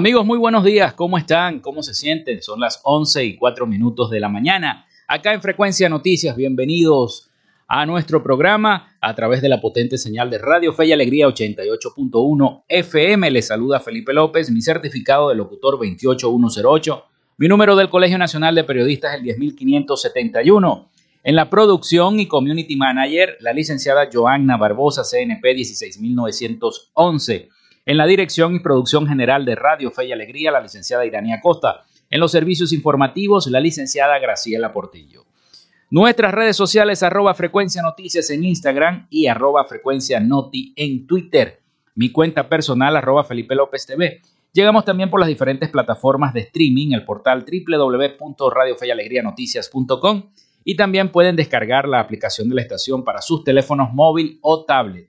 Amigos, muy buenos días. ¿Cómo están? ¿Cómo se sienten? Son las 11 y 4 minutos de la mañana. Acá en Frecuencia Noticias, bienvenidos a nuestro programa a través de la potente señal de Radio Fe y Alegría 88.1 FM. Les saluda Felipe López, mi certificado de locutor 28108, mi número del Colegio Nacional de Periodistas el 10571. En la producción y community manager, la licenciada Joanna Barbosa, CNP 16911. En la dirección y producción general de Radio Fe y Alegría, la licenciada Irania Costa. En los servicios informativos, la licenciada Graciela Portillo. Nuestras redes sociales, arroba frecuencia noticias en Instagram y arroba frecuencia noti en Twitter. Mi cuenta personal, arroba Felipe López TV. Llegamos también por las diferentes plataformas de streaming, el portal www.radiofeyalegrianoticias.com y también pueden descargar la aplicación de la estación para sus teléfonos móvil o tablet.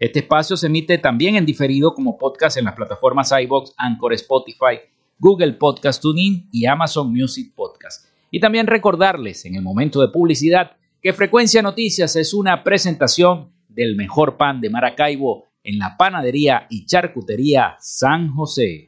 Este espacio se emite también en diferido como podcast en las plataformas iBox, Anchor, Spotify, Google Podcast Tuning y Amazon Music Podcast. Y también recordarles en el momento de publicidad que Frecuencia Noticias es una presentación del mejor pan de Maracaibo en la panadería y charcutería San José.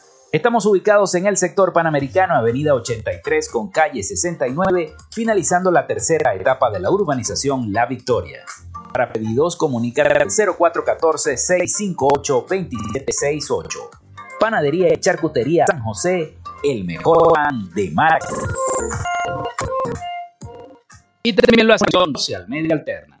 Estamos ubicados en el sector panamericano, avenida 83 con calle 69, finalizando la tercera etapa de la urbanización La Victoria. Para pedidos, comunica al 0414-658-2768. Panadería y Charcutería San José, el mejor pan de mar. Y también lo hacemos social media alterna.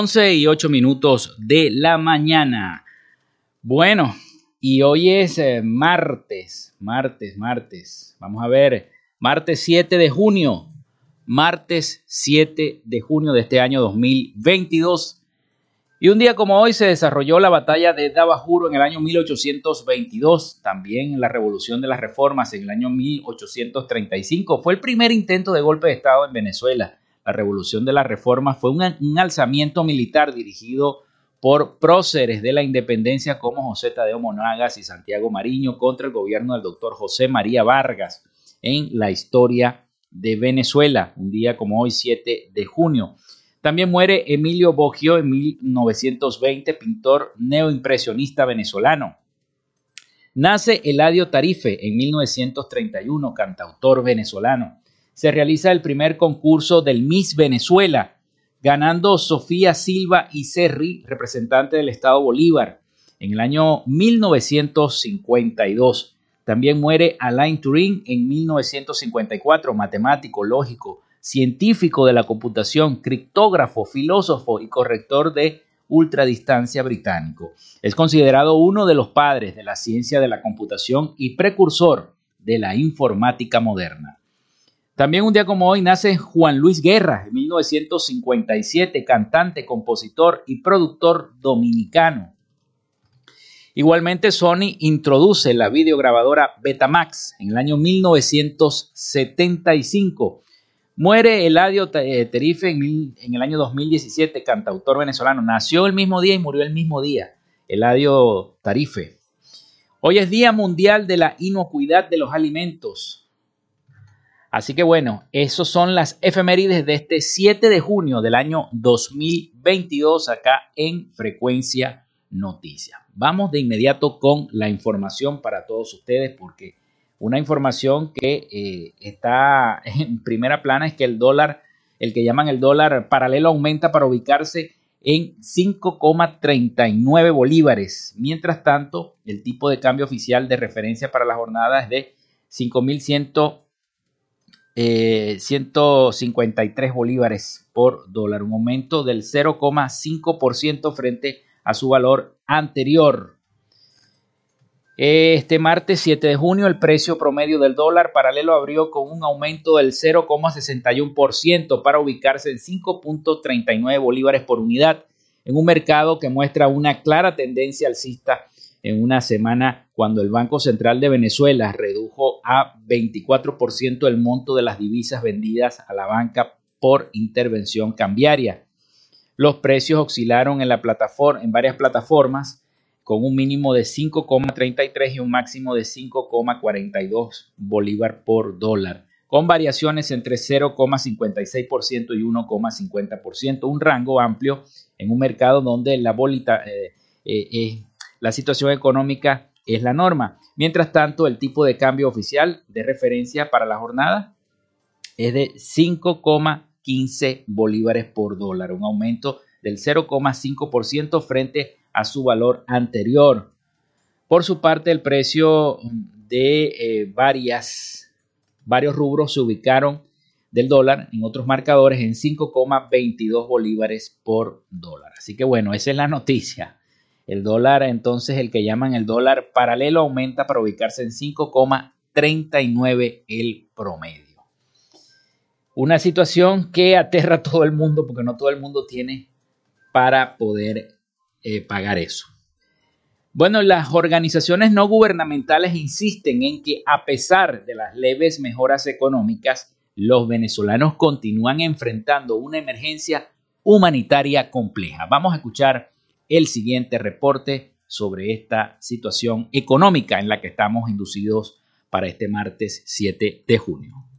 11 y 8 minutos de la mañana. Bueno, y hoy es eh, martes, martes, martes. Vamos a ver, martes 7 de junio, martes 7 de junio de este año 2022. Y un día como hoy se desarrolló la batalla de Dabajuro en el año 1822, también la revolución de las reformas en el año 1835. Fue el primer intento de golpe de Estado en Venezuela la revolución de la reforma fue un, alzamiento militar dirigido por próceres de la independencia como José Tadeo Monagas y Santiago Mariño contra el gobierno del doctor José María Vargas en la historia de Venezuela, un día como hoy 7 de junio. También muere Emilio Boggio en 1920, pintor neoimpresionista venezolano. Nace Eladio Tarife en 1931, cantautor venezolano. Se realiza el primer concurso del Miss Venezuela, ganando Sofía Silva y Serri, representante del Estado Bolívar, en el año 1952. También muere Alain Turing en 1954, matemático, lógico, científico de la computación, criptógrafo, filósofo y corrector de ultradistancia británico. Es considerado uno de los padres de la ciencia de la computación y precursor de la informática moderna. También un día como hoy nace Juan Luis Guerra, en 1957, cantante, compositor y productor dominicano. Igualmente Sony introduce la videograbadora Betamax en el año 1975 Muere Eladio eh, Terife en, el año 2017, cantautor venezolano. Nació el mismo día y murió el mismo día. Eladio Tarife. Hoy es Día Mundial de la Inocuidad de los Alimentos. Así que bueno, esos son las efemérides de este 7 de junio del año 2022 acá en Frecuencia Noticias. Vamos de inmediato con la información para todos ustedes porque una información que eh, está en primera plana es que el dólar, el que llaman el dólar paralelo, aumenta para ubicarse en 5,39 bolívares. Mientras tanto, el tipo de cambio oficial de referencia para la jornada es de 5.153 eh, bolívares por dólar, un aumento del 0,5% frente a su valor anterior. Este martes 7 de junio el precio promedio del dólar paralelo abrió con un aumento del 0,61% para ubicarse en 5.39 bolívares por unidad en un mercado que muestra una clara tendencia alcista en una semana cuando el Banco Central de Venezuela redujo a 24% el monto de las divisas vendidas a la banca por intervención cambiaria. Los precios oscilaron en, la plataforma, en varias plataformas con un mínimo de 5,33 y un máximo de 5,42 bolívar por dólar, con variaciones entre 0,56% y 1,50%, un rango amplio en un mercado donde la, bolita, eh, eh, la situación económica es la norma. Mientras tanto, el tipo de cambio oficial de referencia para la jornada es de 5,15 bolívares por dólar, un aumento del 0,5% frente a su valor anterior. Por su parte, el precio de eh, varias, varios rubros se ubicaron del dólar en otros marcadores en 5,22 bolívares por dólar. Así que bueno, esa es la noticia. El dólar, entonces, el que llaman el dólar paralelo, aumenta para ubicarse en 5,39 el promedio. Una situación que aterra a todo el mundo porque no todo el mundo tiene para poder eh, pagar eso. Bueno, las organizaciones no gubernamentales insisten en que a pesar de las leves mejoras económicas, los venezolanos continúan enfrentando una emergencia humanitaria compleja. Vamos a escuchar el siguiente reporte sobre esta situación económica en la que estamos inducidos para este martes 7 de junio.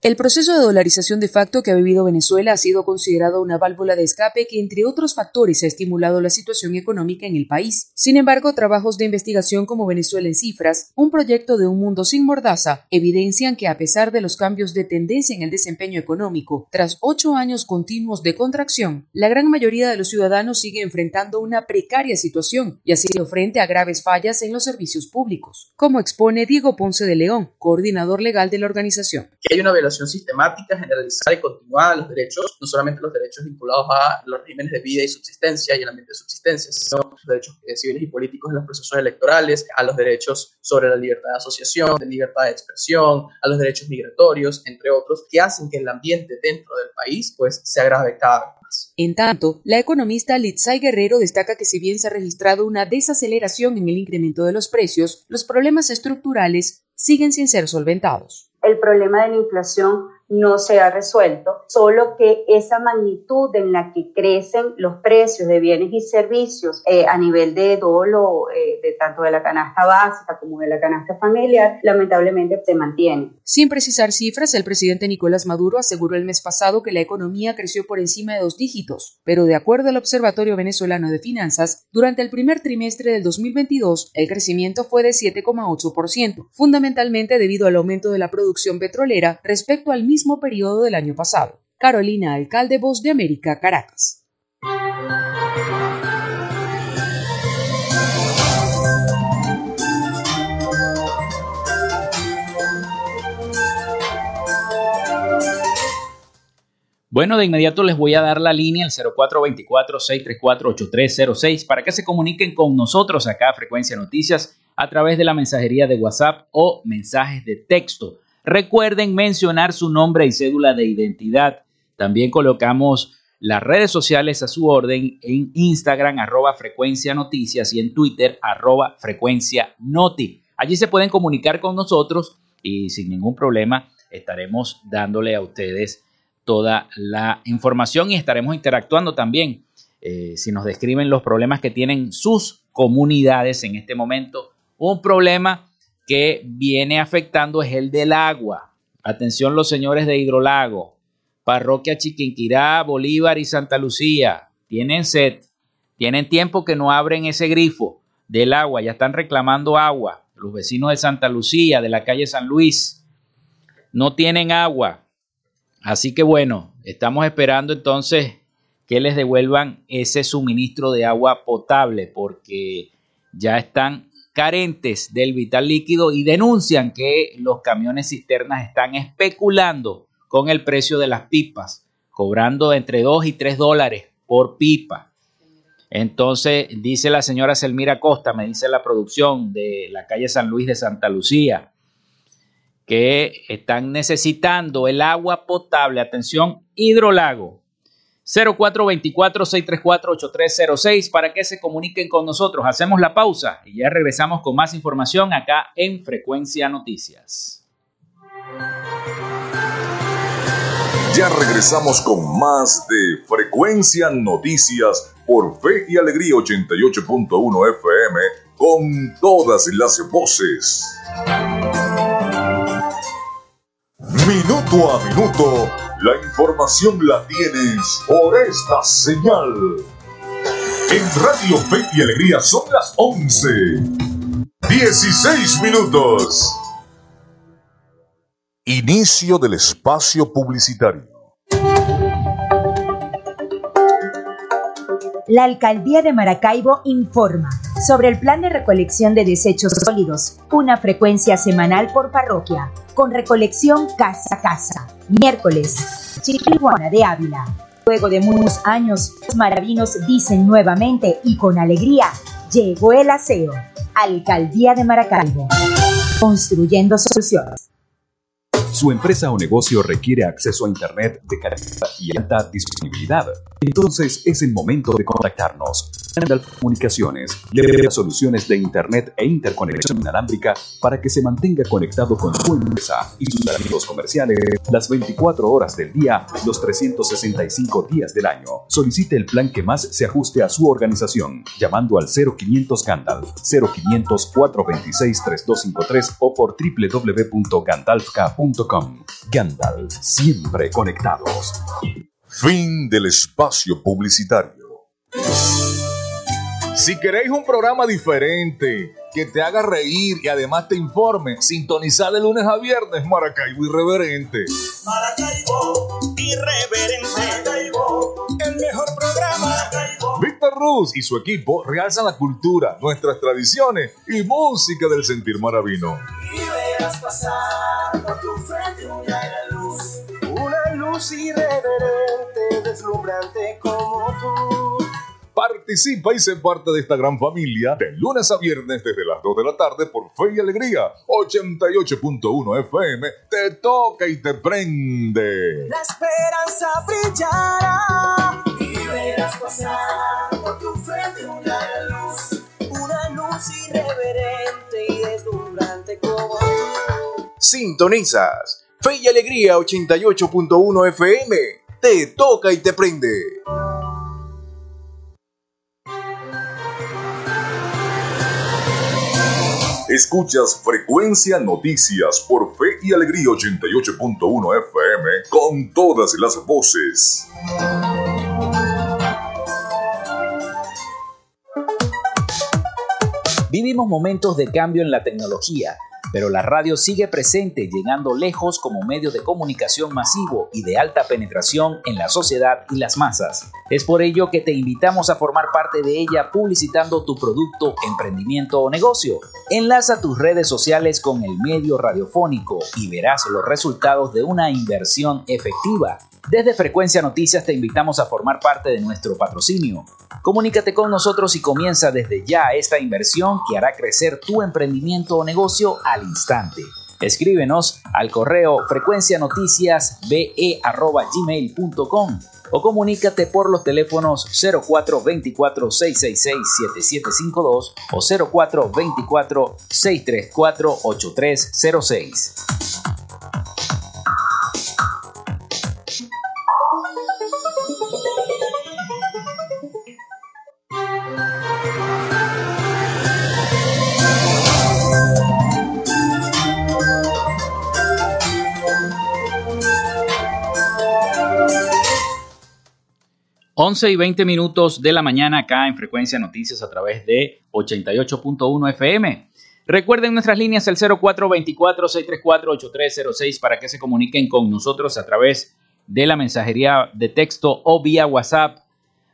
El proceso de dolarización de facto que ha vivido Venezuela ha sido considerado una válvula de escape que, entre otros factores, ha estimulado la situación económica en el país. Sin embargo, trabajos de investigación como Venezuela en cifras, un proyecto de un mundo sin mordaza, evidencian que a pesar de los cambios de tendencia en el desempeño económico, tras ocho años continuos de contracción, la gran mayoría de los ciudadanos sigue enfrentando una precaria situación y ha sido frente a graves fallas en los servicios públicos, como expone Diego Ponce de León, coordinador legal de la organización sistemática, generalizada y continuada de los derechos, no solamente los derechos vinculados a los regímenes de vida y subsistencia y el ambiente de subsistencia, sino los derechos eh, civiles y políticos en los procesos electorales, a los derechos sobre la libertad de asociación, de libertad de expresión, a los derechos migratorios, entre otros, que hacen que el ambiente dentro del país pues se agrave cada vez más. En tanto, la economista Litzai Guerrero destaca que si bien se ha registrado una desaceleración en el incremento de los precios, los problemas estructurales siguen sin ser solventados el problema de la inflación no se ha resuelto, solo que esa magnitud en la que crecen los precios de bienes y servicios eh, a nivel de todo lo, eh, de tanto de la canasta básica como de la canasta familiar, lamentablemente se mantiene. Sin precisar cifras, el presidente Nicolás Maduro aseguró el mes pasado que la economía creció por encima de dos dígitos, pero de acuerdo al Observatorio Venezolano de Finanzas, durante el primer trimestre del 2022 el crecimiento fue de 7,8%, fundamentalmente debido al aumento de la producción petrolera respecto al mismo periodo del año pasado. Carolina Alcalde, Voz de América, Caracas. Bueno, de inmediato les voy a dar la línea al 0424-634-8306 para que se comuniquen con nosotros acá a Frecuencia Noticias a través de la mensajería de WhatsApp o mensajes de texto. Recuerden mencionar su nombre y cédula de identidad. También colocamos las redes sociales a su orden en Instagram arroba frecuencia noticias y en Twitter arroba frecuencia noti. Allí se pueden comunicar con nosotros y sin ningún problema estaremos dándole a ustedes toda la información y estaremos interactuando también. Eh, si nos describen los problemas que tienen sus comunidades en este momento, un problema que viene afectando es el del agua. Atención los señores de Hidrolago, Parroquia Chiquinquirá, Bolívar y Santa Lucía. Tienen sed, tienen tiempo que no abren ese grifo del agua, ya están reclamando agua. Los vecinos de Santa Lucía, de la calle San Luis, no tienen agua. Así que bueno, estamos esperando entonces que les devuelvan ese suministro de agua potable porque ya están carentes del vital líquido y denuncian que los camiones cisternas están especulando con el precio de las pipas, cobrando entre 2 y 3 dólares por pipa. Entonces, dice la señora Selmira Costa, me dice la producción de la calle San Luis de Santa Lucía, que están necesitando el agua potable. Atención, hidrolago. 0424-634-8306 para que se comuniquen con nosotros. Hacemos la pausa y ya regresamos con más información acá en Frecuencia Noticias. Ya regresamos con más de Frecuencia Noticias por Fe y Alegría 88.1 FM con todas las voces. Minuto a minuto, la información la tienes por esta señal. En Radio Fe y Alegría son las 11. 16 minutos. Inicio del espacio publicitario. La Alcaldía de Maracaibo informa sobre el plan de recolección de desechos sólidos, una frecuencia semanal por parroquia, con recolección casa a casa. Miércoles, Chiquihuana de Ávila. Luego de muchos años, los maravinos dicen nuevamente y con alegría, llegó el aseo. Alcaldía de Maracaibo. Construyendo soluciones. Su empresa o negocio requiere acceso a Internet de calidad y alta disponibilidad. Entonces es el momento de contactarnos. Gandalf Comunicaciones le soluciones de Internet e interconexión inalámbrica para que se mantenga conectado con su empresa y sus amigos comerciales las 24 horas del día, los 365 días del año. Solicite el plan que más se ajuste a su organización llamando al 0500 Gandalf 0500 426 3253 o por www.gandalfk.com Gandalf, siempre conectados. Fin del espacio publicitario. Si queréis un programa diferente, que te haga reír y además te informe, sintonizar de lunes a viernes Maracaibo Irreverente. Maracaibo Irreverente. Maracaibo, el mejor programa. Maracaibo. Víctor Ruz y su equipo realzan la cultura, nuestras tradiciones y música del sentir maravino. Y verás pasar por tu frente una luz. Una luz irreverente, deslumbrante como tú. Participa y sé parte de esta gran familia de lunes a viernes desde las 2 de la tarde por Fe y Alegría 88.1 FM. Te toca y te prende. La esperanza brillará y verás pasar por tu frente una luz. Una luz irreverente y deslumbrante como tú. Sintonizas Fe y Alegría 88.1 FM. Te toca y te prende. Escuchas Frecuencia Noticias por Fe y Alegría 88.1 FM con todas las voces. Vivimos momentos de cambio en la tecnología pero la radio sigue presente, llegando lejos como medio de comunicación masivo y de alta penetración en la sociedad y las masas. Es por ello que te invitamos a formar parte de ella publicitando tu producto, emprendimiento o negocio. Enlaza tus redes sociales con el medio radiofónico y verás los resultados de una inversión efectiva. Desde Frecuencia Noticias te invitamos a formar parte de nuestro patrocinio. Comunícate con nosotros y comienza desde ya esta inversión que hará crecer tu emprendimiento o negocio al instante. Escríbenos al correo frecuencianoticiasbe.gmail.com o comunícate por los teléfonos 0424 666 7752 o 0424 11 y 20 minutos de la mañana acá en Frecuencia Noticias a través de 88.1 FM. Recuerden nuestras líneas el 0424-634-8306 para que se comuniquen con nosotros a través de la mensajería de texto o vía WhatsApp.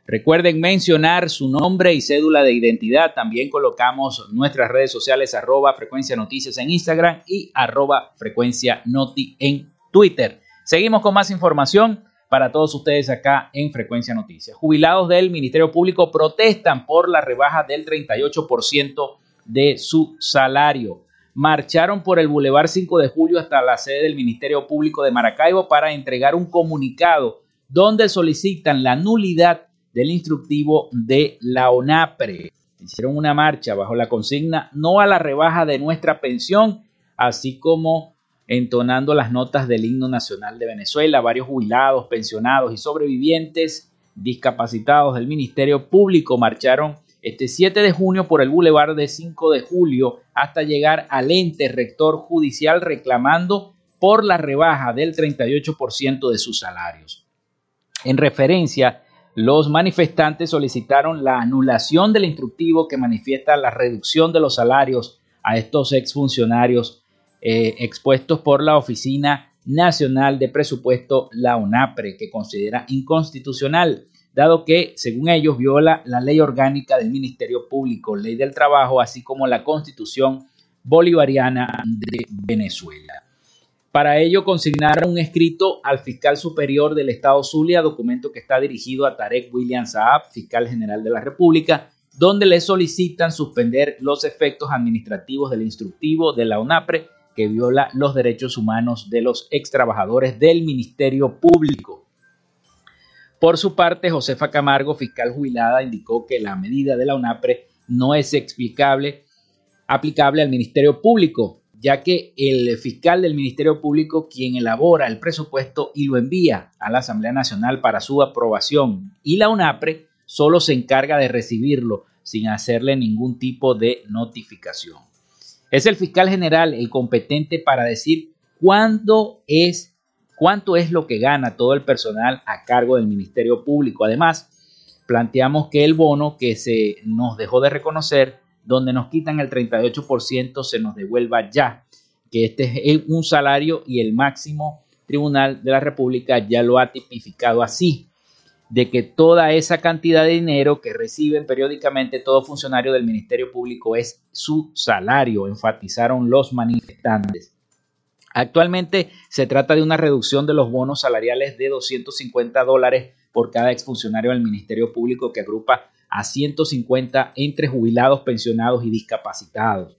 Recuerden mencionar su nombre y cédula de identidad. También colocamos nuestras redes sociales arroba frecuencia noticias en Instagram y arroba frecuencia noti en Twitter. Seguimos con más información para todos ustedes acá en Frecuencia Noticias. Jubilados del Ministerio Público protestan por la rebaja del 38% de su salario. Marcharon por el Boulevard 5 de Julio hasta la sede del Ministerio Público de Maracaibo para entregar un comunicado donde solicitan la nulidad del instructivo de la ONAPRE. Hicieron una marcha bajo la consigna no a la rebaja de nuestra pensión, así como entonando las notas del himno nacional de Venezuela. Varios jubilados, pensionados y sobrevivientes discapacitados del Ministerio Público marcharon este 7 de junio por el Boulevard de 5 de Julio hasta llegar al ente rector judicial reclamando por la rebaja del 38% de sus salarios. En referencia, los manifestantes solicitaron la anulación del instructivo que manifiesta la reducción de los salarios a estos exfuncionarios eh, expuestos por la Oficina Nacional de Presupuesto, la UNAPRE, que considera inconstitucional, dado que, según ellos, viola la ley orgánica del Ministerio Público, ley del trabajo, así como la constitución bolivariana de Venezuela. Para ello consignaron un escrito al fiscal superior del Estado Zulia, documento que está dirigido a Tarek William Saab, fiscal general de la República, donde le solicitan suspender los efectos administrativos del instructivo de la UNAPRE que viola los derechos humanos de los extrabajadores del Ministerio Público. Por su parte, Josefa Camargo, fiscal jubilada, indicó que la medida de la UNAPRE no es explicable, aplicable al Ministerio Público, ya que el fiscal del Ministerio Público quien elabora el presupuesto y lo envía a la Asamblea Nacional para su aprobación y la UNAPRE solo se encarga de recibirlo sin hacerle ningún tipo de notificación. Es el fiscal general el competente para decir cuándo es, cuánto es lo que gana todo el personal a cargo del Ministerio Público. Además, planteamos que el bono que se nos dejó de reconocer, donde nos quitan el 38%, se nos devuelva ya, que este es un salario y el máximo tribunal de la República ya lo ha tipificado así de que toda esa cantidad de dinero que reciben periódicamente todo funcionario del Ministerio Público es su salario, enfatizaron los manifestantes. Actualmente se trata de una reducción de los bonos salariales de 250 dólares por cada exfuncionario del Ministerio Público que agrupa a 150 entre jubilados, pensionados y discapacitados.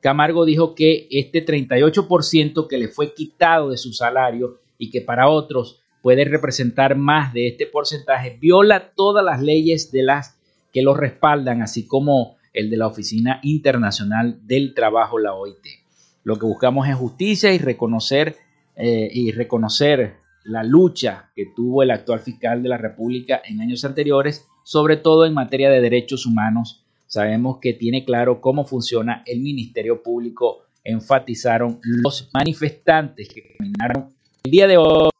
Camargo dijo que este 38% que le fue quitado de su salario y que para otros puede representar más de este porcentaje, viola todas las leyes de las que lo respaldan, así como el de la Oficina Internacional del Trabajo, la OIT. Lo que buscamos es justicia y reconocer eh, y reconocer la lucha que tuvo el actual fiscal de la República en años anteriores, sobre todo en materia de derechos humanos. Sabemos que tiene claro cómo funciona el Ministerio Público, enfatizaron los manifestantes que caminaron el día de hoy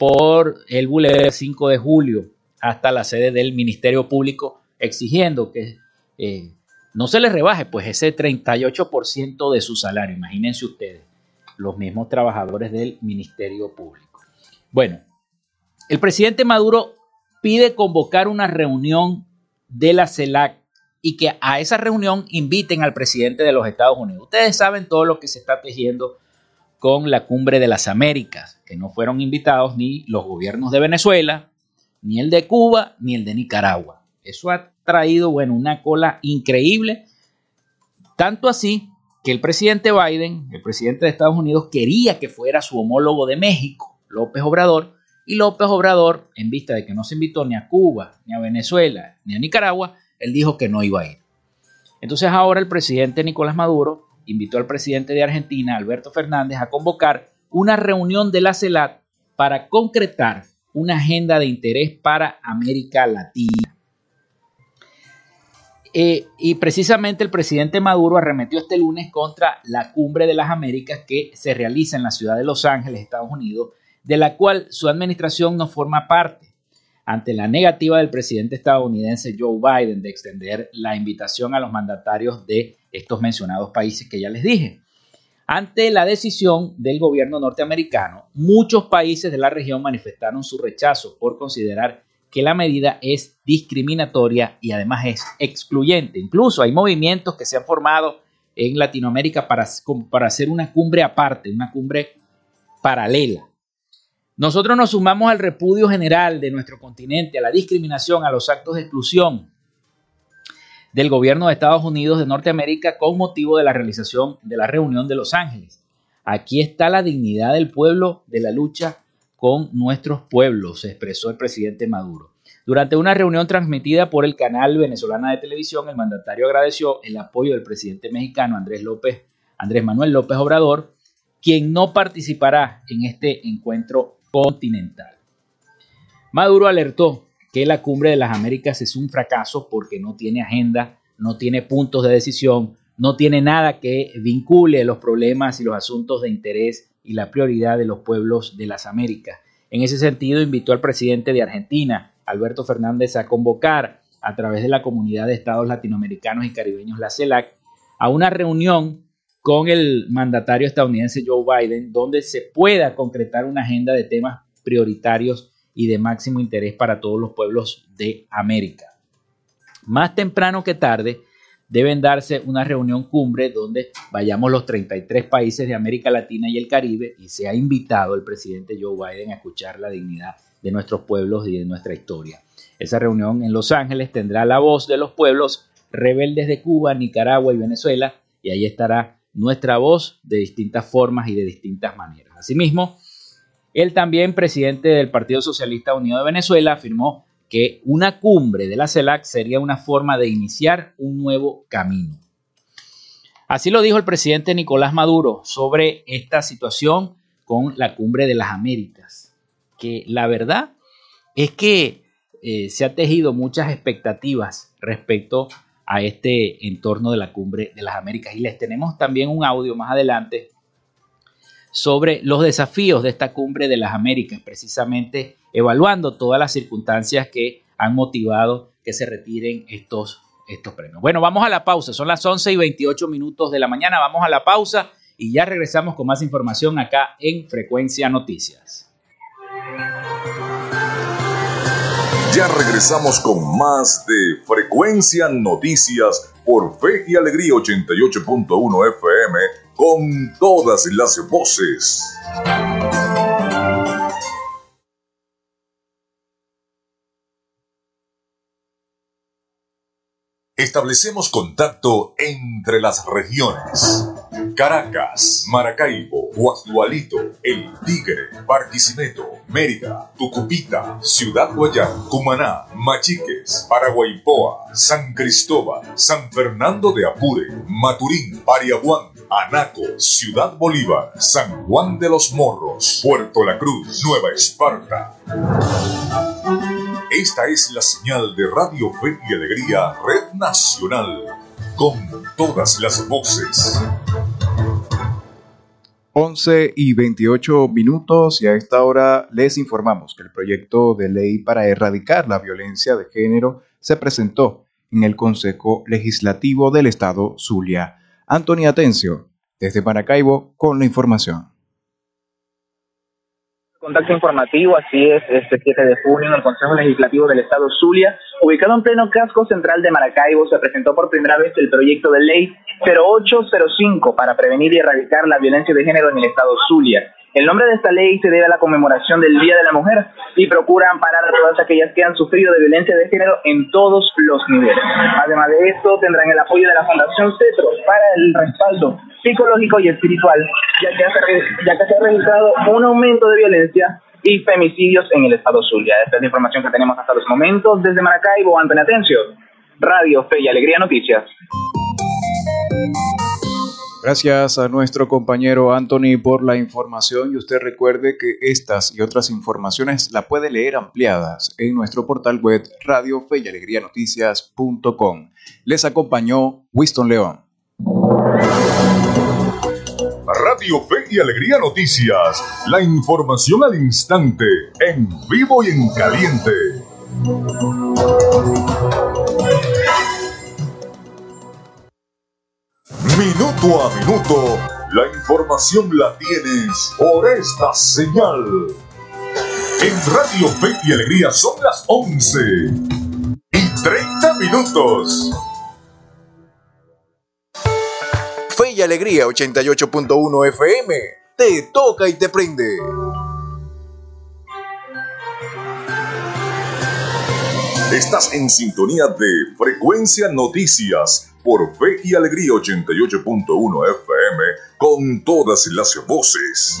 por el Boulevard 5 de julio hasta la sede del Ministerio Público, exigiendo que eh, no se les rebaje pues ese 38% de su salario. Imagínense ustedes, los mismos trabajadores del Ministerio Público. Bueno, el presidente Maduro pide convocar una reunión de la CELAC y que a esa reunión inviten al presidente de los Estados Unidos. Ustedes saben todo lo que se está tejiendo con la cumbre de las Américas, que no fueron invitados ni los gobiernos de Venezuela, ni el de Cuba, ni el de Nicaragua. Eso ha traído, bueno, una cola increíble, tanto así que el presidente Biden, el presidente de Estados Unidos, quería que fuera su homólogo de México, López Obrador, y López Obrador, en vista de que no se invitó ni a Cuba, ni a Venezuela, ni a Nicaragua, él dijo que no iba a ir. Entonces ahora el presidente Nicolás Maduro invitó al presidente de Argentina, Alberto Fernández, a convocar una reunión de la CELAT para concretar una agenda de interés para América Latina. Eh, y precisamente el presidente Maduro arremetió este lunes contra la cumbre de las Américas que se realiza en la ciudad de Los Ángeles, Estados Unidos, de la cual su administración no forma parte, ante la negativa del presidente estadounidense Joe Biden de extender la invitación a los mandatarios de estos mencionados países que ya les dije. Ante la decisión del gobierno norteamericano, muchos países de la región manifestaron su rechazo por considerar que la medida es discriminatoria y además es excluyente. Incluso hay movimientos que se han formado en Latinoamérica para, para hacer una cumbre aparte, una cumbre paralela. Nosotros nos sumamos al repudio general de nuestro continente, a la discriminación, a los actos de exclusión del gobierno de Estados Unidos de Norteamérica con motivo de la realización de la reunión de Los Ángeles. Aquí está la dignidad del pueblo de la lucha con nuestros pueblos, expresó el presidente Maduro. Durante una reunión transmitida por el canal venezolana de televisión, el mandatario agradeció el apoyo del presidente mexicano Andrés López, Andrés Manuel López Obrador, quien no participará en este encuentro continental. Maduro alertó que la cumbre de las Américas es un fracaso porque no tiene agenda, no tiene puntos de decisión, no tiene nada que vincule los problemas y los asuntos de interés y la prioridad de los pueblos de las Américas. En ese sentido, invitó al presidente de Argentina, Alberto Fernández, a convocar a través de la Comunidad de Estados Latinoamericanos y Caribeños, la CELAC, a una reunión con el mandatario estadounidense Joe Biden, donde se pueda concretar una agenda de temas prioritarios y de máximo interés para todos los pueblos de América. Más temprano que tarde, deben darse una reunión cumbre donde vayamos los 33 países de América Latina y el Caribe y se ha invitado el presidente Joe Biden a escuchar la dignidad de nuestros pueblos y de nuestra historia. Esa reunión en Los Ángeles tendrá la voz de los pueblos rebeldes de Cuba, Nicaragua y Venezuela y ahí estará nuestra voz de distintas formas y de distintas maneras. Asimismo, él también, presidente del Partido Socialista Unido de Venezuela, afirmó que una cumbre de la CELAC sería una forma de iniciar un nuevo camino. Así lo dijo el presidente Nicolás Maduro sobre esta situación con la cumbre de las Américas, que la verdad es que eh, se ha tejido muchas expectativas respecto a este entorno de la cumbre de las Américas y les tenemos también un audio más adelante sobre los desafíos de esta cumbre de las Américas, precisamente evaluando todas las circunstancias que han motivado que se retiren estos, estos premios. Bueno, vamos a la pausa, son las 11 y 28 minutos de la mañana, vamos a la pausa y ya regresamos con más información acá en Frecuencia Noticias. Ya regresamos con más de Frecuencia Noticias por Fe y Alegría 88.1 FM con todas las voces. Establecemos contacto entre las regiones. Caracas, Maracaibo, Guasdualito, El Tigre, Barquisimeto, Mérida, Tucupita, Ciudad Guayán, Cumaná, Machiques, Paraguaypoa, San Cristóbal, San Fernando de Apure, Maturín, Pariaguán, Anaco, Ciudad Bolívar, San Juan de los Morros, Puerto La Cruz, Nueva Esparta. Esta es la señal de Radio Fe y Alegría Red Nacional, con todas las voces. 11 y 28 minutos y a esta hora les informamos que el proyecto de ley para erradicar la violencia de género se presentó en el Consejo Legislativo del Estado Zulia. Antonio Atencio, desde Maracaibo, con la información. Contacto informativo, así es, este 7 de junio en el Consejo Legislativo del Estado Zulia, ubicado en pleno casco central de Maracaibo, se presentó por primera vez el proyecto de ley 0805 para prevenir y erradicar la violencia de género en el Estado Zulia. El nombre de esta ley se debe a la conmemoración del Día de la Mujer y procura amparar a todas aquellas que han sufrido de violencia de género en todos los niveles. Además de esto, tendrán el apoyo de la Fundación CETRO para el respaldo psicológico y espiritual, ya que, se ha registrado un aumento de violencia y femicidios en el estado Zulia. Esta es la información que tenemos hasta los momentos. Desde Maracaibo, Antonio Atencio, Radio Fe y Alegría Noticias. Gracias a nuestro compañero Anthony por la información y usted recuerde que estas y otras informaciones la puede leer ampliadas en nuestro portal web radio fe y alegría noticias.com. Les acompañó Winston León. Radio Fe y Alegría Noticias, la información al instante, en vivo y en caliente. Minuto a minuto, la información la tienes por esta señal. En Radio Fe y Alegría son las 11 y 30 minutos. Fe y Alegría 88.1 FM. Te toca y te prende. Estás en sintonía de Frecuencia Noticias por Fe y Alegría 88.1 FM con todas las voces.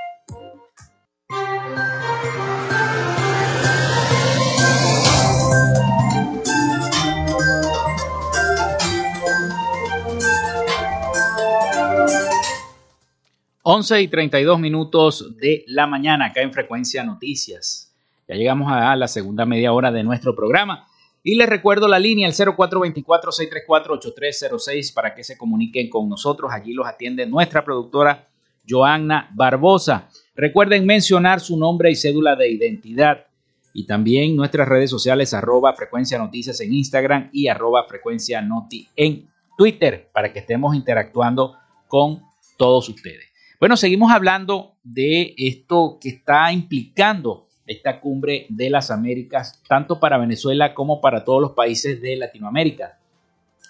11 y 32 minutos de la mañana acá en Frecuencia Noticias. Ya llegamos a la segunda media hora de nuestro programa. Y les recuerdo la línea, el 0424-634-8306, para que se comuniquen con nosotros. Allí los atiende nuestra productora Joanna Barbosa. Recuerden mencionar su nombre y cédula de identidad. Y también nuestras redes sociales, arroba frecuencia noticias en Instagram y arroba frecuencia noti en Twitter, para que estemos interactuando con todos ustedes. Bueno, seguimos hablando de esto que está implicando esta cumbre de las Américas, tanto para Venezuela como para todos los países de Latinoamérica.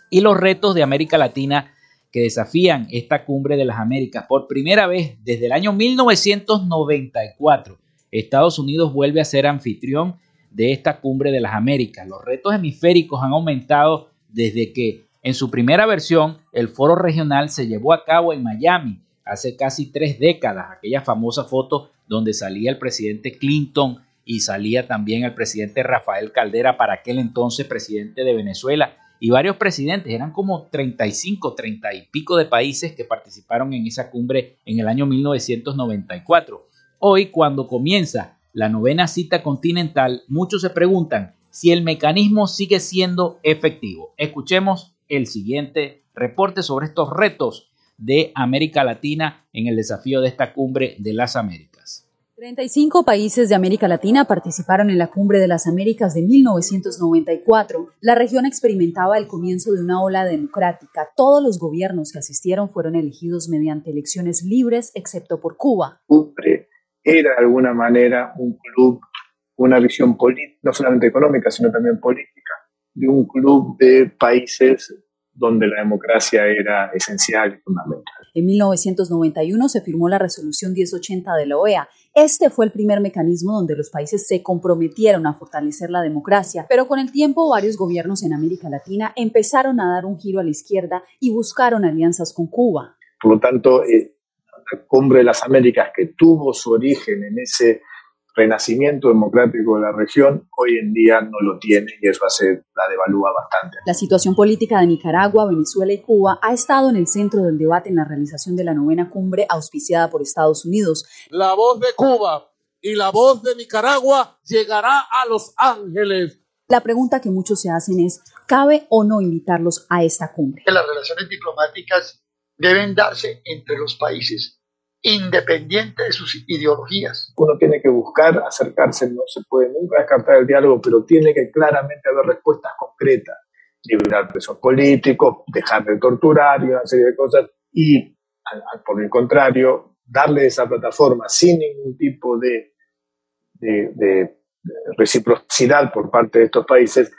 Y los retos de América Latina que desafían esta cumbre de las Américas. Por primera vez desde el año 1994, Estados Unidos vuelve a ser anfitrión de esta cumbre de las Américas. Los retos hemisféricos han aumentado desde que en su primera versión el foro regional se llevó a cabo en Miami hace casi tres décadas, aquella famosa foto donde salía el presidente Clinton y salía también el presidente Rafael Caldera, para aquel entonces presidente de Venezuela, y varios presidentes, eran como 35, 30 y pico de países que participaron en esa cumbre en el año 1994. Hoy, cuando comienza la novena cita continental, muchos se preguntan si el mecanismo sigue siendo efectivo. Escuchemos el siguiente reporte sobre estos retos de América Latina en el desafío de esta cumbre de las Américas. 35 países de América Latina participaron en la Cumbre de las Américas de 1994. La región experimentaba el comienzo de una ola democrática. Todos los gobiernos que asistieron fueron elegidos mediante elecciones libres, excepto por Cuba. Cumbre era de alguna manera un club, una visión política, no solamente económica, sino también política, de un club de países donde la democracia era esencial y fundamental. En 1991 se firmó la resolución 1080 de la OEA. Este fue el primer mecanismo donde los países se comprometieron a fortalecer la democracia, pero con el tiempo varios gobiernos en América Latina empezaron a dar un giro a la izquierda y buscaron alianzas con Cuba. Por lo tanto, eh, la cumbre de las Américas que tuvo su origen en ese renacimiento democrático de la región, hoy en día no lo tiene y eso hace la devalúa bastante. La situación política de Nicaragua, Venezuela y Cuba ha estado en el centro del debate en la realización de la novena cumbre auspiciada por Estados Unidos. La voz de Cuba y la voz de Nicaragua llegará a Los Ángeles. La pregunta que muchos se hacen es, ¿cabe o no invitarlos a esta cumbre? Las relaciones diplomáticas deben darse entre los países independiente de sus ideologías. Uno tiene que buscar acercarse, no se puede nunca descartar el diálogo, pero tiene que claramente haber respuestas concretas. Liberar presos políticos, dejar de torturar y una serie de cosas. Y, por el contrario, darle esa plataforma sin ningún tipo de, reciprocidad por parte de estos países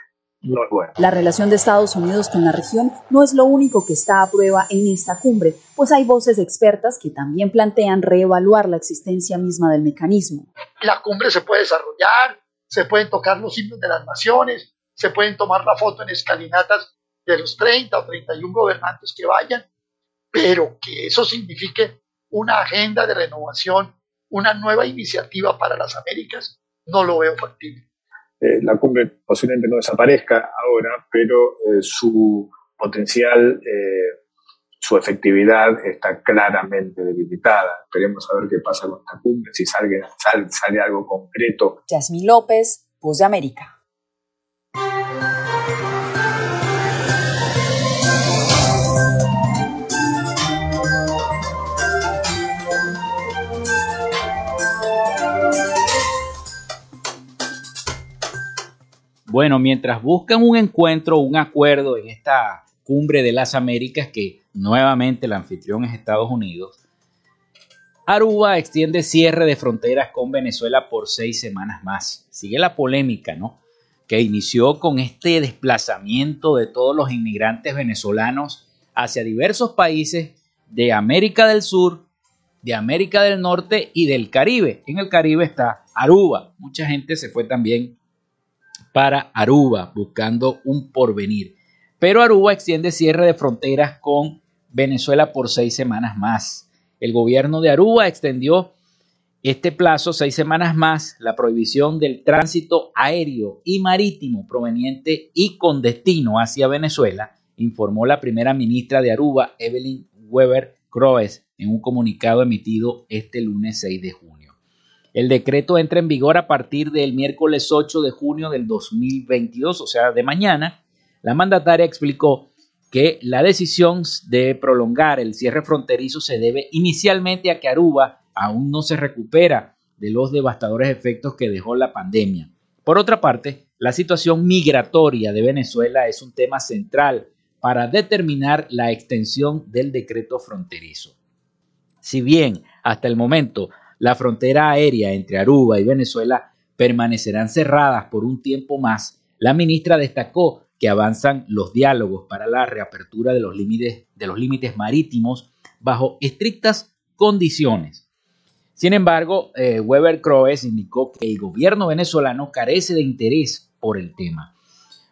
no es bueno. La relación de Estados Unidos con la región no es lo único que está a prueba en esta cumbre, pues hay voces expertas que también plantean reevaluar la existencia misma del mecanismo. La cumbre se puede desarrollar, se pueden tocar los himnos de las naciones, se pueden tomar la foto en escalinatas de los 30 o 31 gobernantes que vayan, pero que eso signifique una agenda de renovación, una nueva iniciativa para las Américas, no lo veo factible. Eh, la cumbre posiblemente no desaparezca ahora, pero eh, su potencial, eh, su efectividad está claramente debilitada. Esperemos a ver qué pasa con esta cumbre, si sale, algo concreto. Yasmín López, Voz de América. Bueno, mientras buscan un encuentro, un acuerdo en esta cumbre de las Américas, que nuevamente el anfitrión es Estados Unidos, Aruba extiende cierre de fronteras con Venezuela por seis semanas más. Sigue la polémica, ¿no? Que inició con este desplazamiento de todos los inmigrantes venezolanos hacia diversos países de América del Sur, de América del Norte y del Caribe. En el Caribe está Aruba. Mucha gente se fue también para Aruba, buscando un porvenir. Pero Aruba extiende cierre de fronteras con Venezuela por seis semanas más. El gobierno de Aruba extendió este plazo seis semanas más la prohibición del tránsito aéreo y marítimo proveniente y con destino hacia Venezuela, informó la primera ministra de Aruba, Evelyn Weber Croes, en un comunicado emitido este lunes 6 de junio. El decreto entra en vigor a partir del miércoles 8 de junio del 2022, o sea, de mañana. La mandataria explicó que la decisión de prolongar el cierre fronterizo se debe inicialmente a que Aruba aún no se recupera de los devastadores efectos que dejó la pandemia. Por otra parte, la situación migratoria de Venezuela es un tema central para determinar la extensión del decreto fronterizo. Si bien hasta el momento la frontera aérea entre Aruba y Venezuela permanecerán cerradas por un tiempo más, la ministra destacó que avanzan los diálogos para la reapertura de los límites, marítimos bajo estrictas condiciones. Sin embargo, eh, Weber Croes indicó que el gobierno venezolano carece de interés por el tema.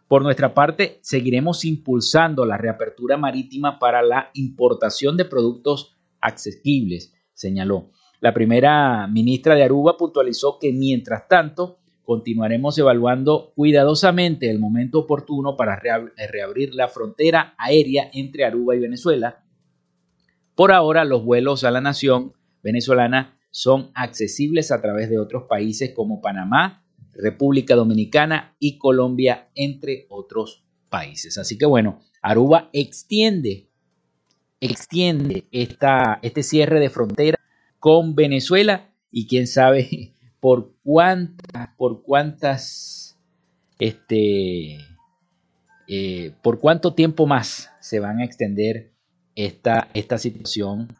Por nuestra parte, seguiremos impulsando la reapertura marítima para la importación de productos accesibles, señaló. La primera ministra de Aruba puntualizó que mientras tanto continuaremos evaluando cuidadosamente el momento oportuno para reabrir la frontera aérea entre Aruba y Venezuela. Por ahora, los vuelos a la nación venezolana son accesibles a través de otros países como Panamá, República Dominicana y Colombia, entre otros países. Así que bueno, Aruba extiende, extiende este cierre de frontera con Venezuela y quién sabe por cuántas, por cuántas, este, eh, por cuánto tiempo más se van a extender esta, esta situación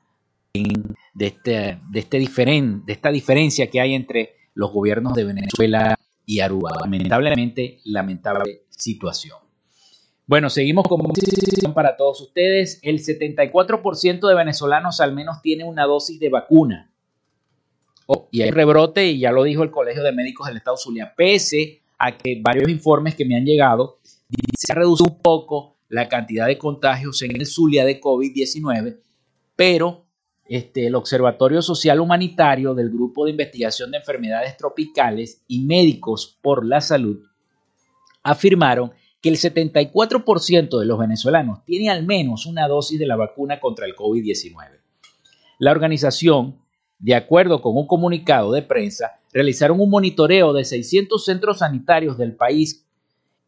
de, este, de, este diferen, de esta diferencia que hay entre los gobiernos de Venezuela y Aruba. Lamentablemente, lamentable situación. Bueno, seguimos con para todos ustedes. El 74% de venezolanos al menos tiene una dosis de vacuna. Oh, y hay rebrote, y ya lo dijo el Colegio de Médicos del Estado Zulia, pese a que varios informes que me han llegado se ha reducido un poco la cantidad de contagios en el Zulia de COVID-19, pero este, el Observatorio Social Humanitario del Grupo de Investigación de Enfermedades Tropicales y Médicos por la Salud afirmaron que el 74% de los venezolanos tiene al menos una dosis de la vacuna contra el COVID-19. La organización, de acuerdo con un comunicado de prensa, realizaron un monitoreo de 600 centros sanitarios del país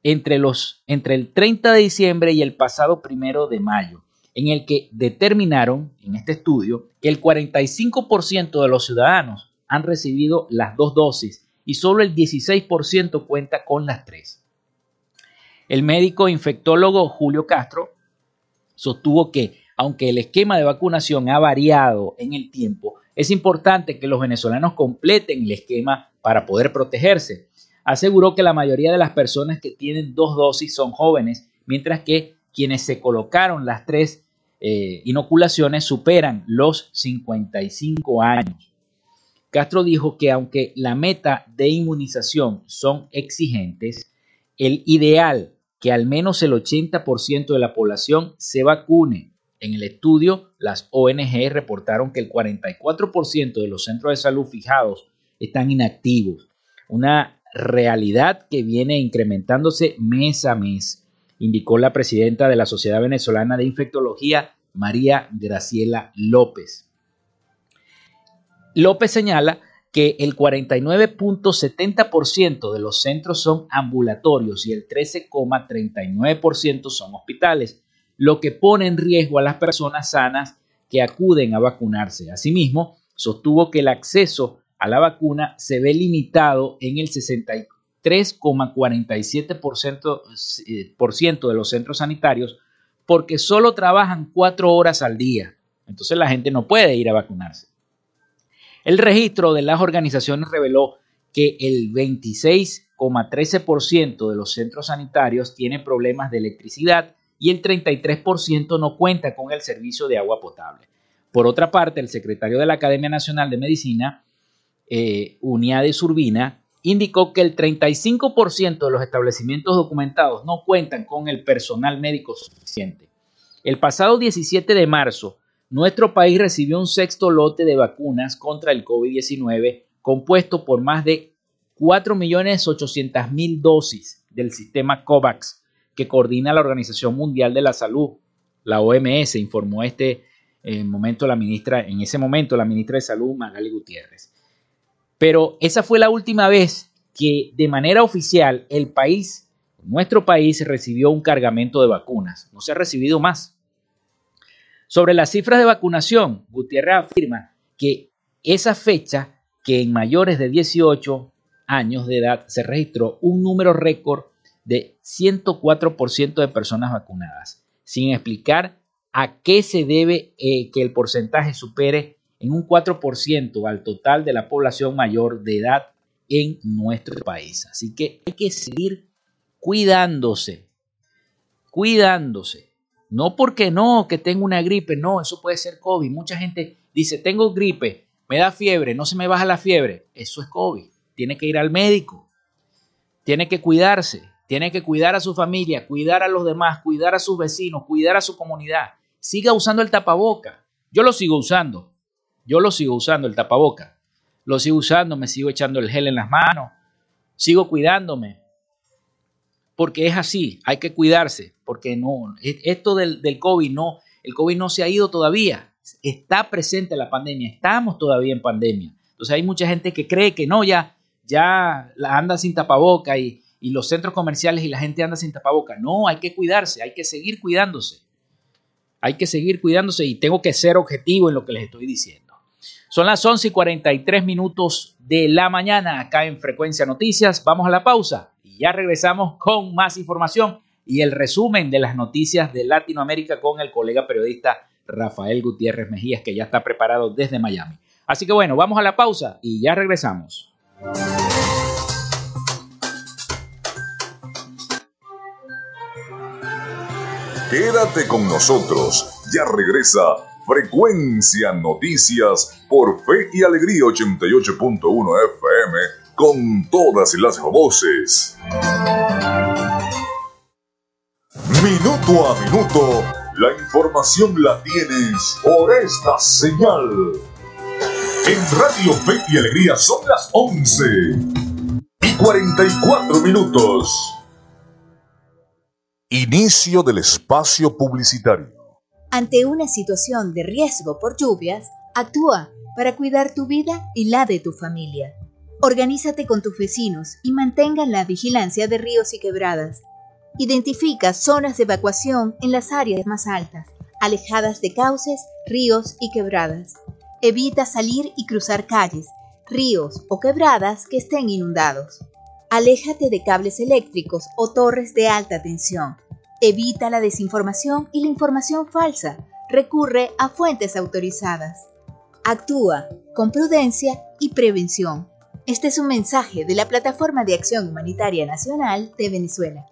entre, los, entre el 30 de diciembre y el pasado primero de mayo en el que determinaron en este estudio que el 45% de los ciudadanos han recibido las dos dosis y solo el 16% cuenta con las tres. El médico infectólogo Julio Castro sostuvo que, aunque el esquema de vacunación ha variado en el tiempo, es importante que los venezolanos completen el esquema para poder protegerse. Aseguró que la mayoría de las personas que tienen dos dosis son jóvenes, mientras que quienes se colocaron las tres eh, inoculaciones superan los 55 años. Castro dijo que aunque la meta de inmunización son exigentes, el ideal que al menos el 80% de la población se vacune. En el estudio, las ONG reportaron que el 44% de los centros de salud fijados están inactivos, una realidad que viene incrementándose mes a mes indicó la presidenta de la Sociedad Venezolana de Infectología, María Graciela López. López señala que el 49.70% de los centros son ambulatorios y el 13,39% son hospitales, lo que pone en riesgo a las personas sanas que acuden a vacunarse. Asimismo, sostuvo que el acceso a la vacuna se ve limitado en el 64 3,47% eh, de los centros sanitarios porque solo trabajan cuatro horas al día. Entonces la gente no puede ir a vacunarse. El registro de las organizaciones reveló que el 26,13% de los centros sanitarios tiene problemas de electricidad y el 33% no cuenta con el servicio de agua potable. Por otra parte, el secretario de la Academia Nacional de Medicina, eh, Uniades Urbina, indicó que el 35% de los establecimientos documentados no cuentan con el personal médico suficiente. El pasado 17 de marzo, nuestro país recibió un sexto lote de vacunas contra el COVID-19 compuesto por más de 4.800.000 dosis del sistema COVAX que coordina la Organización Mundial de la Salud, la OMS, informó este eh, momento la ministra, en ese momento la ministra de Salud, Magali Gutiérrez. Pero esa fue la última vez que de manera oficial el país, nuestro país, recibió un cargamento de vacunas. No se ha recibido más. Sobre las cifras de vacunación, Gutiérrez afirma que esa fecha, que en mayores de 18 años de edad se registró un número récord de 104% de personas vacunadas, sin explicar a qué se debe eh, que el porcentaje supere en un 4% al total de la población mayor de edad en nuestro país. Así que hay que seguir cuidándose, cuidándose. No porque no, que tengo una gripe, no, eso puede ser COVID. Mucha gente dice, tengo gripe, me da fiebre, no se me baja la fiebre. Eso es COVID. Tiene que ir al médico, tiene que cuidarse, tiene que cuidar a su familia, cuidar a los demás, cuidar a sus vecinos, cuidar a su comunidad. Siga usando el tapaboca. Yo lo sigo usando. Yo lo sigo usando, el tapaboca. Lo sigo usando, me sigo echando el gel en las manos. Sigo cuidándome. Porque es así, hay que cuidarse. Porque no, esto del, del COVID no, el COVID no se ha ido todavía. Está presente la pandemia, estamos todavía en pandemia. Entonces hay mucha gente que cree que no, ya, ya anda sin tapaboca y, y los centros comerciales y la gente anda sin tapaboca. No, hay que cuidarse, hay que seguir cuidándose. Hay que seguir cuidándose y tengo que ser objetivo en lo que les estoy diciendo. Son las 11 y 43 minutos de la mañana acá en Frecuencia Noticias. Vamos a la pausa y ya regresamos con más información y el resumen de las noticias de Latinoamérica con el colega periodista Rafael Gutiérrez Mejías, que ya está preparado desde Miami. Así que bueno, vamos a la pausa y ya regresamos. Quédate con nosotros, ya regresa Frecuencia Noticias por Fe y Alegría 88.1 FM con todas las voces. Minuto a minuto, la información la tienes por esta señal. En Radio Fe y Alegría son las 11 y 44 minutos. Inicio del espacio publicitario. Ante una situación de riesgo por lluvias, actúa para cuidar tu vida y la de tu familia. Organízate con tus vecinos y mantengan la vigilancia de ríos y quebradas. Identifica zonas de evacuación en las áreas más altas, alejadas de cauces, ríos y quebradas. Evita salir y cruzar calles, ríos o quebradas que estén inundados. Aléjate de cables eléctricos o torres de alta tensión. Evita la desinformación y la información falsa. Recurre a fuentes autorizadas. Actúa con prudencia y prevención. Este es un mensaje de la Plataforma de Acción Humanitaria Nacional de Venezuela.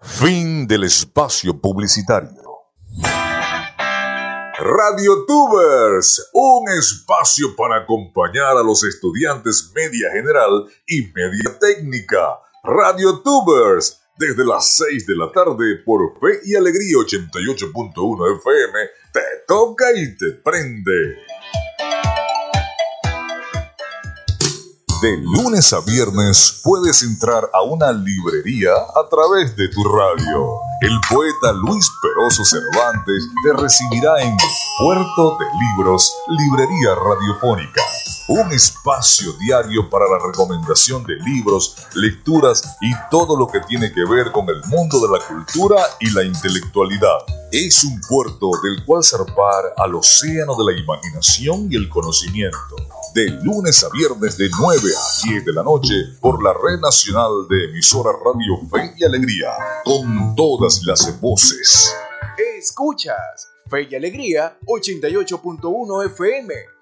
Fin del espacio publicitario. Radio Tubers, un espacio para acompañar a los estudiantes media general y media técnica. Radio Tubers, desde las 6 de la tarde por Fe y Alegría 88.1 FM, te toca y te prende. De lunes a viernes puedes entrar a una librería a través de tu radio. El poeta Luis Peroso Cervantes te recibirá en Puerto de Libros, Librería Radiofónica. Un espacio diario para la recomendación de libros, lecturas y todo lo que tiene que ver con el mundo de la cultura y la intelectualidad. Es un puerto del cual zarpar al océano de la imaginación y el conocimiento de lunes a viernes de 9 a 10 de la noche por la red nacional de emisora Radio Fe y Alegría, con todas las voces. Escuchas Fe y Alegría 88.1 FM.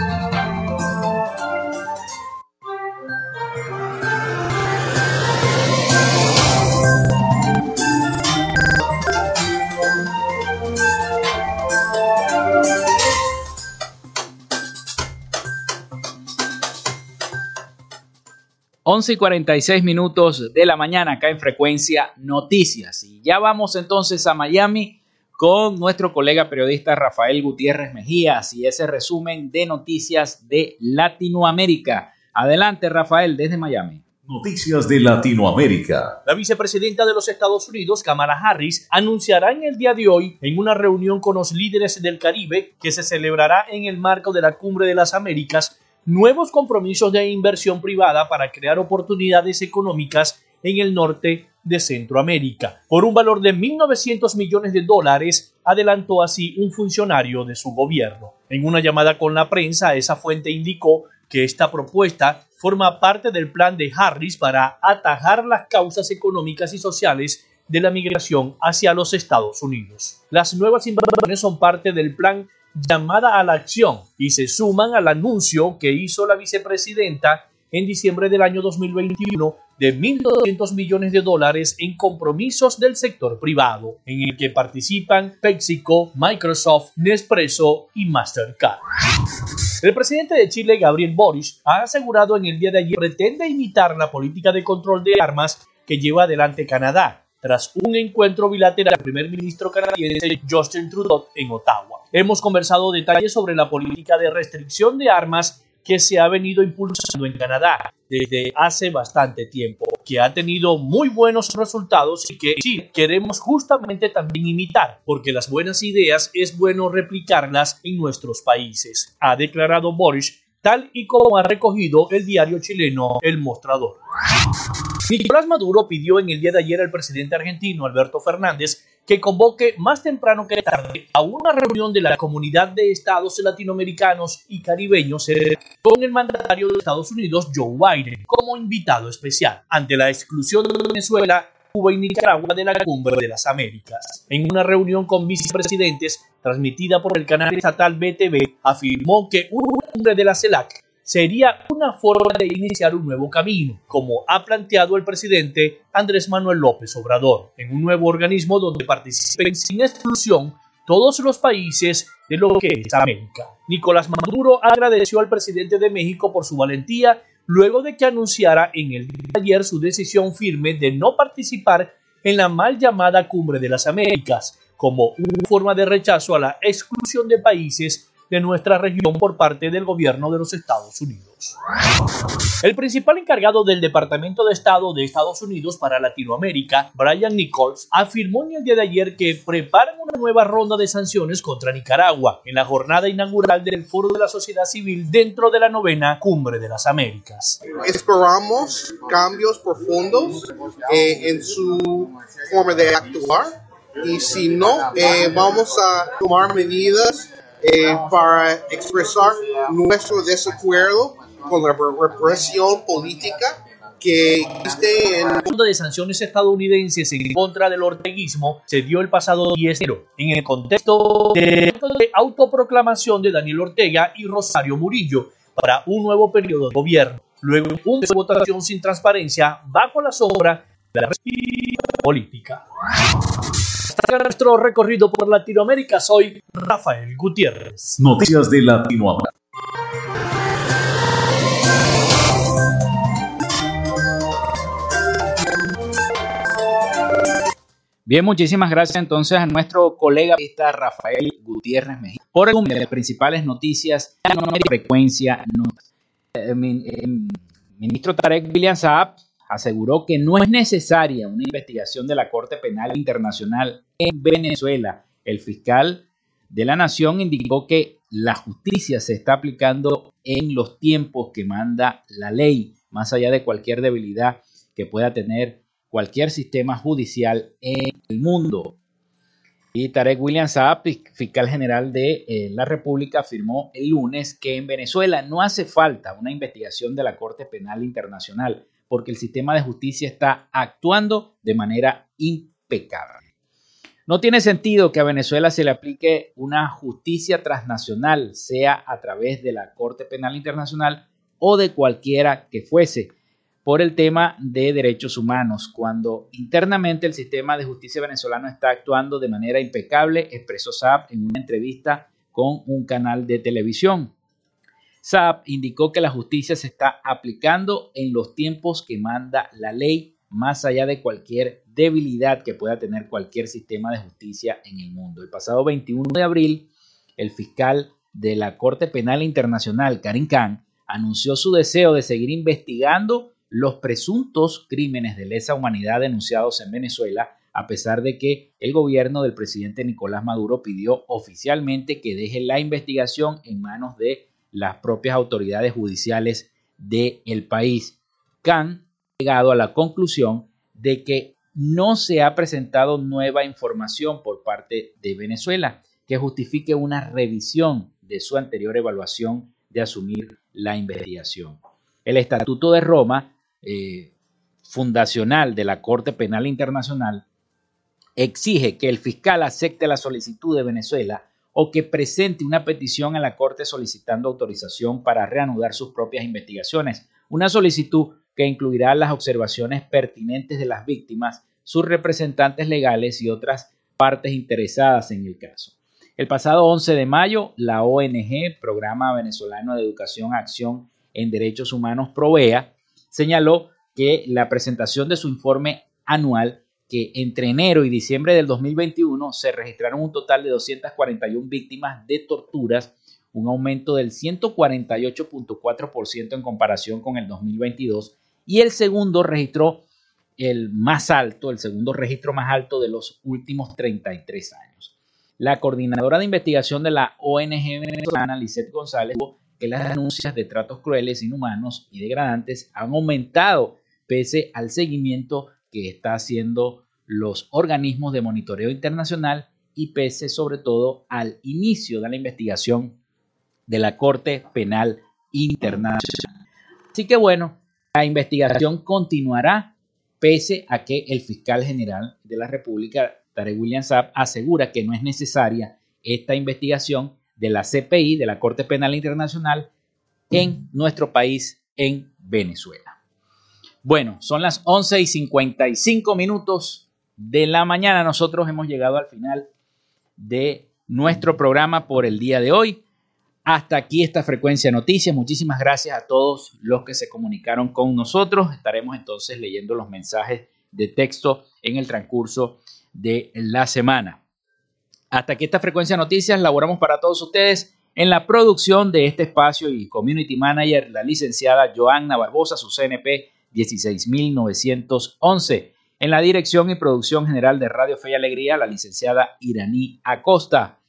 Once y 46 minutos de la mañana acá en Frecuencia Noticias. Y ya vamos entonces a Miami con nuestro colega periodista Rafael Gutiérrez Mejías y ese resumen de noticias de Latinoamérica. Adelante, Rafael, desde Miami. Noticias de Latinoamérica. La vicepresidenta de los Estados Unidos, Kamala Harris, anunciará en el día de hoy, en una reunión con los líderes del Caribe, que se celebrará en el marco de la Cumbre de las Américas, nuevos compromisos de inversión privada para crear oportunidades económicas en el norte de Centroamérica. Por un valor de 1.900 millones de dólares, adelantó así un funcionario de su gobierno. En una llamada con la prensa, esa fuente indicó que esta propuesta forma parte del plan de Harris para atajar las causas económicas y sociales de la migración hacia los Estados Unidos. Las nuevas inversiones son parte del plan llamada a la acción y se suman al anuncio que hizo la vicepresidenta en diciembre del año 2021 de 1.200 millones de dólares en compromisos del sector privado, en el que participan PepsiCo, Microsoft, Nespresso y Mastercard. El presidente de Chile, Gabriel Boric, ha asegurado en el día de ayer pretende imitar la política de control de armas que lleva adelante Canadá, tras un encuentro bilateral con el primer ministro canadiense Justin Trudeau en Ottawa. Hemos conversado detalles sobre la política de restricción de armas que se ha venido impulsando en Canadá desde hace bastante tiempo, que ha tenido muy buenos resultados y que sí queremos justamente también imitar, porque las buenas ideas es bueno replicarlas en nuestros países, ha declarado Boris, tal y como ha recogido el diario chileno El Mostrador. Nicolás Maduro pidió en el día de ayer al presidente argentino Alberto Fernández que convoque más temprano que tarde a una reunión de la comunidad de estados latinoamericanos y caribeños con el mandatario de Estados Unidos Joe Biden como invitado especial ante la exclusión de Venezuela Cuba y Nicaragua de la Cumbre de las Américas. En una reunión con vicepresidentes transmitida por el canal estatal BTV, afirmó que una cumbre de la CELAC sería una forma de iniciar un nuevo camino, como ha planteado el presidente Andrés Manuel López Obrador, en un nuevo organismo donde participen sin exclusión todos los países de lo que es América. Nicolás Maduro agradeció al presidente de México por su valentía luego de que anunciara en el día de ayer su decisión firme de no participar en la mal llamada Cumbre de las Américas, como una forma de rechazo a la exclusión de países de nuestra región por parte del gobierno de los Estados Unidos. El principal encargado del Departamento de Estado de Estados Unidos para Latinoamérica, Brian Nichols, afirmó en el día de ayer que preparan una nueva ronda de sanciones contra Nicaragua en la jornada inaugural del Foro de la Sociedad Civil dentro de la novena Cumbre de las Américas. Esperamos cambios profundos eh, en su forma de actuar y si no, eh, vamos a tomar medidas eh, para expresar nuestro desacuerdo con la represión política que existe en el mundo de sanciones estadounidenses en contra del orteguismo se dio el pasado 10 de enero en el contexto de autoproclamación de Daniel Ortega y Rosario Murillo para un nuevo periodo de gobierno. Luego, una votación sin transparencia bajo la sombra de la política. Hasta nuestro recorrido por Latinoamérica, soy Rafael Gutiérrez. Noticias de Latinoamérica. Bien, muchísimas gracias entonces a nuestro colega Rafael Gutiérrez Mejía por el de principales noticias de frecuencia. El ministro Tarek William Saab aseguró que no es necesaria una investigación de la Corte Penal Internacional en Venezuela. El fiscal de la Nación indicó que la justicia se está aplicando en los tiempos que manda la ley, más allá de cualquier debilidad que pueda tener cualquier sistema judicial en el mundo. Y Tarek William Saab, fiscal general de eh, la República, afirmó el lunes que en Venezuela no hace falta una investigación de la Corte Penal Internacional porque el sistema de justicia está actuando de manera impecable. No tiene sentido que a Venezuela se le aplique una justicia transnacional, sea a través de la Corte Penal Internacional o de cualquiera que fuese, por el tema de derechos humanos, cuando internamente el sistema de justicia venezolano está actuando de manera impecable, expresó Saab en una entrevista con un canal de televisión. Saab indicó que la justicia se está aplicando en los tiempos que manda la ley, más allá de cualquier debilidad que pueda tener cualquier sistema de justicia en el mundo. El pasado 21 de abril, el fiscal de la Corte Penal Internacional, Karim Khan, anunció su deseo de seguir investigando los presuntos crímenes de lesa humanidad denunciados en Venezuela, a pesar de que el gobierno del presidente Nicolás Maduro pidió oficialmente que deje la investigación en manos de las propias autoridades judiciales del país. Khan ha llegado a la conclusión de que no se ha presentado nueva información por parte de Venezuela que justifique una revisión de su anterior evaluación de asumir la investigación. El Estatuto de Roma, eh, fundacional de la Corte Penal Internacional, exige que el fiscal acepte la solicitud de Venezuela o que presente una petición a la Corte solicitando autorización para reanudar sus propias investigaciones, una solicitud que incluirá las observaciones pertinentes de las víctimas, sus representantes legales y otras partes interesadas en el caso. El pasado 11 de mayo, la ONG, Programa Venezolano de Educación, Acción en Derechos Humanos, PROVEA, señaló que la presentación de su informe anual que entre enero y diciembre del 2021 se registraron un total de 241 víctimas de torturas, un aumento del 148.4% en comparación con el 2022 y el segundo registró el más alto, el segundo registro más alto de los últimos 33 años. La coordinadora de investigación de la ONG venezolana, Lisette González, dijo que las denuncias de tratos crueles, inhumanos y degradantes han aumentado pese al seguimiento que está haciendo los organismos de monitoreo internacional y pese sobre todo al inicio de la investigación de la Corte Penal Internacional. Así que bueno, la investigación continuará pese a que el fiscal general de la República, Tarek William Saab, asegura que no es necesaria esta investigación de la CPI, de la Corte Penal Internacional, en nuestro país, en Venezuela. Bueno, son las 11 y 55 minutos de la mañana. Nosotros hemos llegado al final de nuestro programa por el día de hoy. Hasta aquí esta frecuencia noticias. Muchísimas gracias a todos los que se comunicaron con nosotros. Estaremos entonces leyendo los mensajes de texto en el transcurso de la semana. Hasta aquí esta frecuencia noticias. Laboramos para todos ustedes en la producción de este espacio y community manager, la licenciada Joanna Barbosa, su CNP 16911. En la dirección y producción general de Radio Fe y Alegría, la licenciada Iraní Acosta.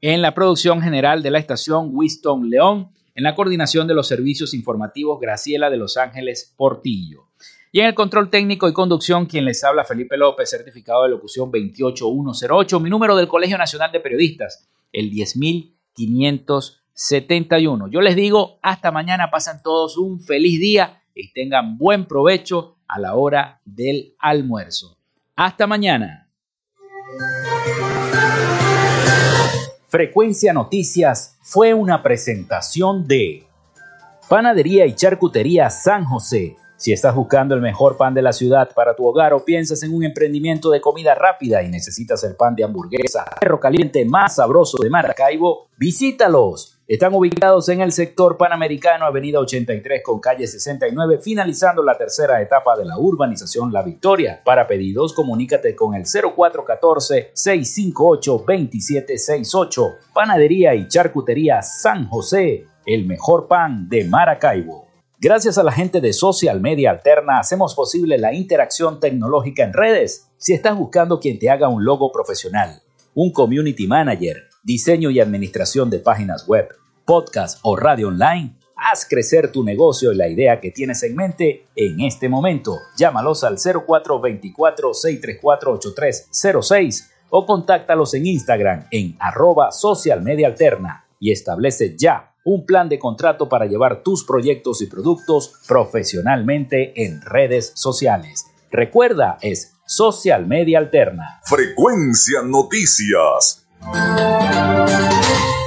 En la producción general de la estación, Winston León. En la coordinación de los servicios informativos, Graciela de Los Ángeles Portillo. Y en el control técnico y conducción, quien les habla, Felipe López, certificado de locución 28108, mi número del Colegio Nacional de Periodistas, el 10571. Yo les digo, hasta mañana, pasan todos un feliz día y tengan buen provecho a la hora del almuerzo. Hasta mañana. Frecuencia Noticias fue una presentación de Panadería y Charcutería San José. Si estás buscando el mejor pan de la ciudad para tu hogar o piensas en un emprendimiento de comida rápida y necesitas el pan de hamburguesa, perro caliente más sabroso de Maracaibo, visítalos están ubicados en el sector panamericano, avenida 83 con calle 69, finalizando la tercera etapa de la urbanización La Victoria. Para pedidos, comunícate con el 0414-658-2768. Panadería y Charcutería San José, el mejor pan de Maracaibo. Gracias a la gente de Social Media Alterna hacemos posible la interacción tecnológica en redes. Si estás buscando quien te haga un logo profesional, un community manager, diseño y administración de páginas web, podcast o radio online, haz crecer tu negocio y la idea que tienes en mente en este momento. Llámalos al 0424-634-8306 o contáctalos en Instagram en arroba social media alterna y establece ya un plan de contrato para llevar tus proyectos y productos profesionalmente en redes sociales. Recuerda, es Social Media Alterna. Frecuencia Noticias. Música